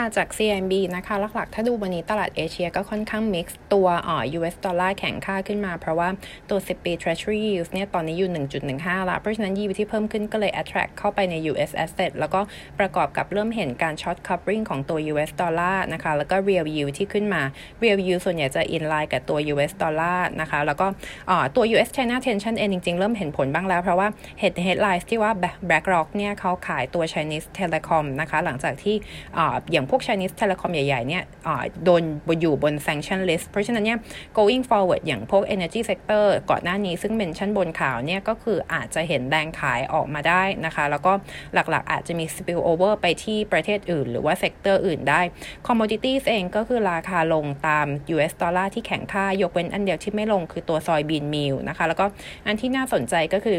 ค่ะจาก CMB นะคะหลักๆ ถ้าดูวันนี้ตลาดเอเชียก็ค่อนข้าง mix ตัวอ่อ US ดอลลาร์แข็งค่าขึ้นมา เพราะว่าตัว 10 ปี Treasury yields เนี่ยตอนนี้อยู่ 1.15 ละ เพราะฉะนั้น yield ที่เพิ่มขึ้นก็เลย attract เข้าไปใน US asset แล้วก็ประกอบกับเริ่มเห็นการ short covering ของตัว US ดอลลาร์นะคะ แล้วก็ real yield ที่ขึ้นมา real yield ส่วนใหญ่จะ in line กับตัว US ดอลลาร์นะคะ แล้วก็อ่อตัว US China tension เองจริงๆ เริ่มเห็นผลบ้างแล้ว เพราะว่า head headlines ที่ว่า BlackRock เนี่ยเขาขายตัว Chinese Telecom นะคะหลังจากที่อ่าอย่างพวก Chinese Telecom ใหญ่ๆเนี่ยโดนอยู่บน sanction list เพราะฉะนั้นเนี่ย going forward อย่างพวก energy sector ก่อนหน้านี้ซึ่ง mention บนข่าวเนี่ยก็คืออาจจะเห็นแรงขายออกมาได้นะคะ แล้วก็หลักๆอาจจะมี spill over ไปที่ประเทศอื่น หรือว่า sector อื่นได้ commodities เองก็คือราคาลงตาม US ดอลลาร์ที่แข็งค่ายกเว้นอันเดียวที่ไม่ลงคือตัว soybean meal นะคะ แล้วก็อันที่น่าสนใจก็คือ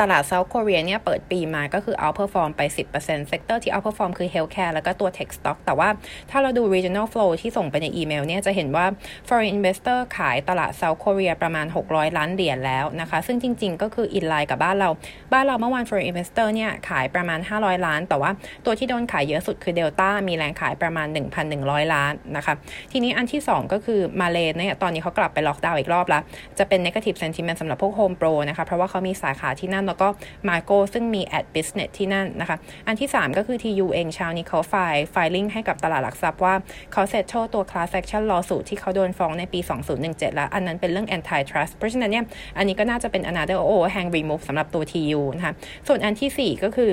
ตลาด South เกาหลีเนี่ยเปิดปีมาก็คือ outperform ไป 10% sector ที่ outperform คือ healthcare แล้วก็ตัว tech stock แต่ว่าถ้าเราดู regional flow ที่ส่งไปในอีเมลเนี่ยจะเห็นว่า foreign investor ขายตลาด South เกาหลีประมาณ 600 ล้านเหรียญแล้วนะคะ ซึ่งจริง ๆ ก็คือ in line กับบ้านเรา บ้านเราเมื่อวาน foreign investor เนี่ยขายประมาณ 500 ล้าน แต่ว่าตัวที่โดนขายเยอะสุดคือ Delta มีแรงขายประมาณ 1,100 ล้านนะคะ ทีนี้อันที่ 2 ก็คือมาเลเนี่ยตอนนี้เขากลับไปล็อกดาวน์อีกรอบแล้วจะเป็น negative sentiment สำหรับพวก Home Pro นะคะเพราะว่าเขามีสาขาที่นั่นแล้วก็ MACO ซึ่งมี ad business ที่นั่นนะคะ อันที่ 3 ก็คือ TU เองเช้านี้เขาไฟล์ filing ให้กับตลาดหลักทรัพย์ว่าเขา settle ตัว class action lawsuit ที่เขาโดนฟ้องในปี 2017 แล้ว อันนั้นเป็นเรื่อง anti trust เพราะฉะนั้นเนี่ยอันนี้ก็น่าจะเป็น another overhang remove สำหรับตัว TU นะคะส่วนอันที่ 4 ก็คือ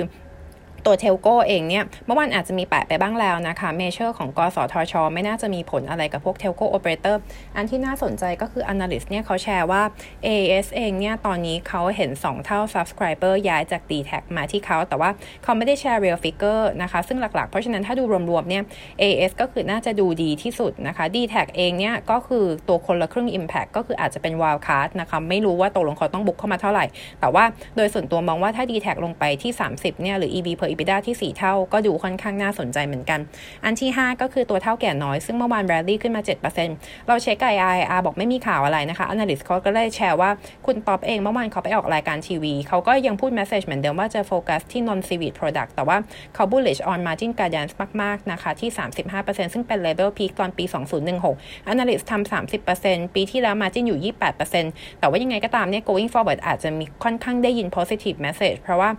ตัว telco เองเนี่ยเมื่อวานอาจจะมีแปะไปบ้างแล้วนะคะ measure ของกสทช ไม่น่าจะมีผลอะไรกับพวก telco operatorอันที่น่าสนใจก็คือ Analyst เนี่ยเขาแชร์ว่า AS เองเนี่ยตอนนี้เขาเห็น 2 เท่า Subscriber ย้ายจาก d t แทมาที่เขาแต่ว่าเขาไม่ได้แชร์ Real Figure นะคะ ซึ่งหลักๆ เพราะฉะนั้นถ้าดูรวมๆเนี่ย AS ก็คือน่าจะดูดีที่สุดนะคะ d t แทเองเนี่ยก็คือตัวคนละครึ่ง Impact ก็คืออาจจะเป็น Wild Card นะคะไม่รู้ว่าตกลงเขาต้องบุกเข้ามาเท่าไหร่ แต่ว่าโดยส่วนตัวมองว่าถ้า d t แทลงไปที่ 30เนี่ยหรือ EV per EBITDA ที่ 4 เท่าก็ดูค่อนข้างน่าสนใจเหมือนกัน อันที่ 5 ก็คือตัวเท่าแก่น้อย ซึ่งเมื่อวานแรลลี่ขึ้นมา 7%เราเช็คกับ IR บอกไม่มีข่าวอะไรนะคะ Analyst เขาก็เลยแชร์ว่าคุณป๊อปเองเมื่อวานเขาไปออกรายการทีวี เขาก็ยังพูด message เหมือนเดิมว่าจะโฟกัสที่ non seaweed product แต่ว่าเขา bullish on margin guidance มากๆนะคะที่ 35%ซึ่งเป็น level peak ตอนปี 2016 Analyst ทำ30%ปีที่แล้ว margin อยู่ 28%แต่ว่ายังไงก็ตามเนี่ย going forward อาจจะมีค่อนข้างได้ยิน positive message เพราะว่า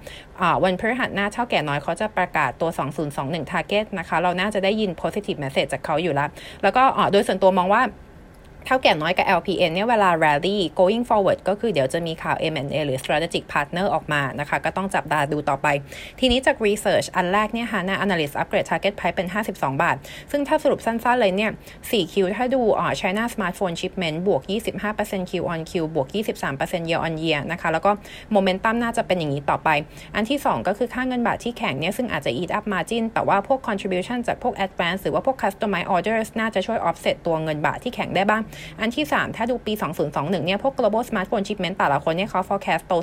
วันพฤหัสหน้าเท่าแก่น้อยเขาจะประกาศตัว 2021 target นะคะ เราน่าจะได้ยิน positive message จากเขาอยู่แล้ว แล้วก็โดยส่วนตัวมองว่า เท่าแก่น้อยกับ LPN เนี่ยเวลา rally going forward ก็คือเดี๋ยวจะมีข่าว M&A หรือ strategic partner ออกมานะคะ ก็ต้องจับตาดูต่อไป ทีนี้จาก research อันแรกเนี่ย HANA Analyst upgrade target price เป็น 52 บาท ซึ่งถ้าสรุปสั้นๆเลยเนี่ย 4Q ถ้าดูอ่อ China smartphone shipment บวก 25% Q on Q บวก 23% year on year นะคะ แล้วก็ momentum น่าจะเป็นอย่างนี้ต่อไป อันที่ 2 ก็คือค่าเงินบาทที่แข็งเนี่ย ซึ่งอาจจะ eat up margin แต่ว่าพวก contribution จากพวก advance หรือว่าพวก customize orders น่าจะช่วย offset ตัวเงินบาทที่แข็งได้บ้างอันที่ 3 ถ้าดูปี 2021 เนี่ย พวก global smartphone shipment แต่ละคนเนี่ยเขา forecast โต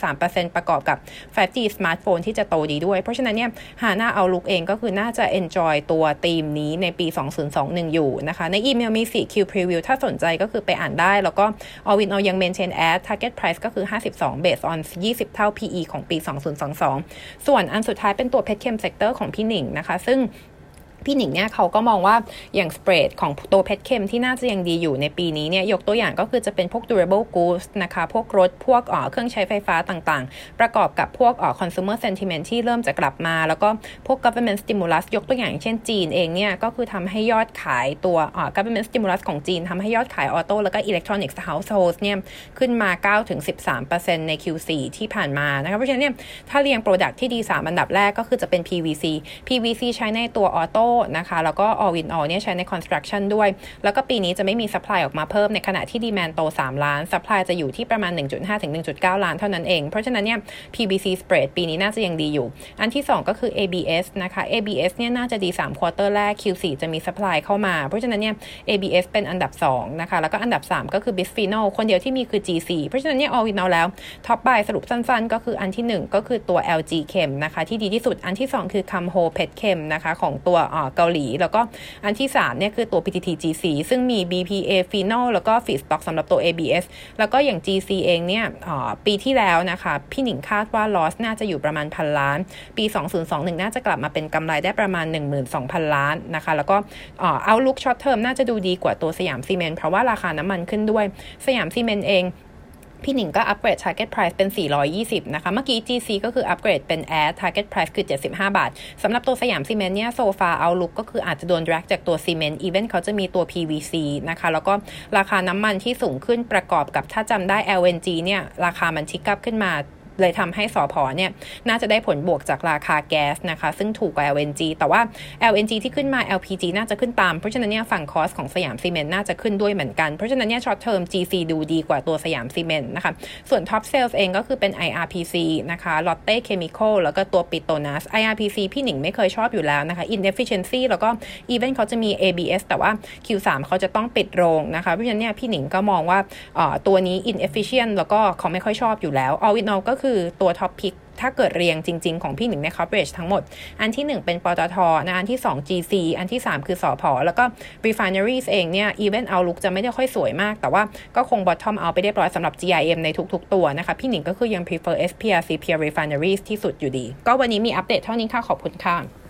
10-13%ประกอบกับ 5G smartphone ที่จะโตดีด้วย เพราะฉะนั้นเนี่ยหาหน้าเอาลุกเองก็คือน่าจะ enjoy ตัวธีมนี้ในปี 2021 อยู่นะคะ ในอีเมลมี 4Q preview ถ้าสนใจก็คือไปอ่านได้ แล้วก็ all in all ยัง maintain at target price ก็คือ 52 based on 20 เท่า PE ของปี 2022 ส่วนอันสุดท้ายเป็นตัว petchem sector ของพี่หนิงนะคะ ซึ่ง พี่หนิงเนี่ยเขาก็มองว่าอย่างสเปรดของตัวเพชรเค็มที่น่าจะยังดีอยู่ในปีนี้เนี่ยยกตัวอย่างก็คือจะเป็นพวก durable goods นะคะ พวกรถ พวกอ๋อเครื่องใช้ไฟฟ้าต่างๆ ประกอบกับพวกอ๋อ consumer sentiment ที่เริ่มจะกลับมา แล้วก็พวก government stimulus ยกตัวอย่างเช่นจีนเองเนี่ย ก็คือทำให้ยอดขายตัวอ๋อ government stimulus ของจีนทำให้ยอดขายออโต้แล้วก็ electronics households เนี่ย ขึ้นมา 9-13%ใน Q4 ที่ผ่านมานะคะเพราะฉะนั้นเนี่ยถ้าเรียง product ที่ดี 3 อันดับแรกก็คือจะเป็น PVC PVC ใช้ในตัวออโต้นะคะ แล้วก็ all in all เนี่ยใช้ใน construction ด้วย แล้วก็ปีนี้จะไม่มี supply ออกมาเพิ่มในขณะที่ demand โต 3 ล้าน supply จะอยู่ที่ประมาณ 1.5 ถึง 1.9 ล้านเท่านั้นเอง เพราะฉะนั้นเนี่ย PVC spread ปีนี้น่าจะยังดีอยู่ อันที่ 2 ก็คือ ABS นะคะ ABS เนี่ยน่าจะดี3 quarter แรก Q4 จะมี supply เข้ามา เพราะฉะนั้นเนี่ย ABS เป็นอันดับ 2 นะคะ แล้วก็อันดับ 3 ก็คือ bisphenol คนเดียวที่มีคือ GC เพราะฉะนั้นเนี่ย all in all แล้ว top buy สรุปสั้นๆ ก็คืออันที่ 1 ก็คือตัว LG Chem นะคะที่ดีที่สุด อันที่ 2 คือ Camho Pet Chem นะคะของตัวอ่เกาหลี แล้วก็อันที่3เนี่ยคือตัว PTTGC ซึ่งมี BPA Phenol แล้วก็ Feedstock สำหรับตัว ABS แล้วก็อย่าง GC เองเนี่ยปีที่แล้วนะคะ พี่หนิงคาดว่า loss น่าจะอยู่ประมาณพันล้าน ปี 2021 น่าจะกลับมาเป็นกำไรได้ประมาณ 12,000 ล้านนะคะ แล้วก็ outlook short term น่าจะดูดีกว่าตัวสยามซีเมนต์เพราะว่าราคาน้ำมันขึ้นด้วยสยามซีเมนต์เอง พี่หนิงก็ upgrade target price เป็น 420 นะคะ เมื่อกี้ GC ก็คืออัปเกรดเป็น add target price คือ 75 บาท สำหรับตัวสยามซีเมนต์เนี่ย so far outlook ก็คืออาจจะโดน drag จากตัวซีเมนต์ even เขาจะมีตัว PVC นะคะ แล้วก็ราคาน้ำมันที่สูงขึ้นประกอบกับถ้าจำได้ LNG เนี่ยราคามัน pick up ขึ้นมา เลยทำให้สอพอเนี่ยน่าจะได้ผลบวกจากราคาแก๊สนะคะ ซึ่งถูกกว่า LNG แต่ว่า LNG ที่ขึ้นมา LPG น่าจะขึ้นตาม เพราะฉะนั้นเนี่ยฝั่ง cost ของสยามซีเมนต์น่าจะขึ้นด้วยเหมือนกัน เพราะฉะนั้นเนี่ยช็อตเทอม GC ดูดีกว่าตัวสยามซีเมนต์นะคะ ส่วน top sell เองก็คือเป็น IRPC นะคะ Lotte Chemical แล้วก็ตัว Petronas IRPC พี่หนิงไม่เคยชอบอยู่แล้วนะคะ Inefficiency แล้วก็ even เขาจะมี ABS แต่ว่า Q3 เขาจะต้องปิดโรงนะคะ เพราะฉะนั้นเนี่ยพี่หนิงก็มองว่าตัวนี้ inefficient แล้วก็เขาไม่ค่อยชอบอยู่แล้ว all in all ก็คืือตัวท็อปพิกถ้าเกิดเรียงจริง ๆ ของพี่หนึ่งใน coverage ทั้งหมด อันที่ 1 เป็นปตทนะอันที่ 2 GC อันที่ 3 คือสอพอแล้วก็ refineries เองเนี่ย even outlook จะไม่ได้ค่อยสวยมาก แต่ว่าก็คง bottom out ไปเรียบร้อยสำหรับ GIM ในทุก ๆ ตัวนะคะ พี่หนิงก็คือยัง prefer SPRC peer Refineries ที่สุดอยู่ดี ก็วันนี้มีอัปเดตเท่านี้ค่ะขอบคุณค่ะ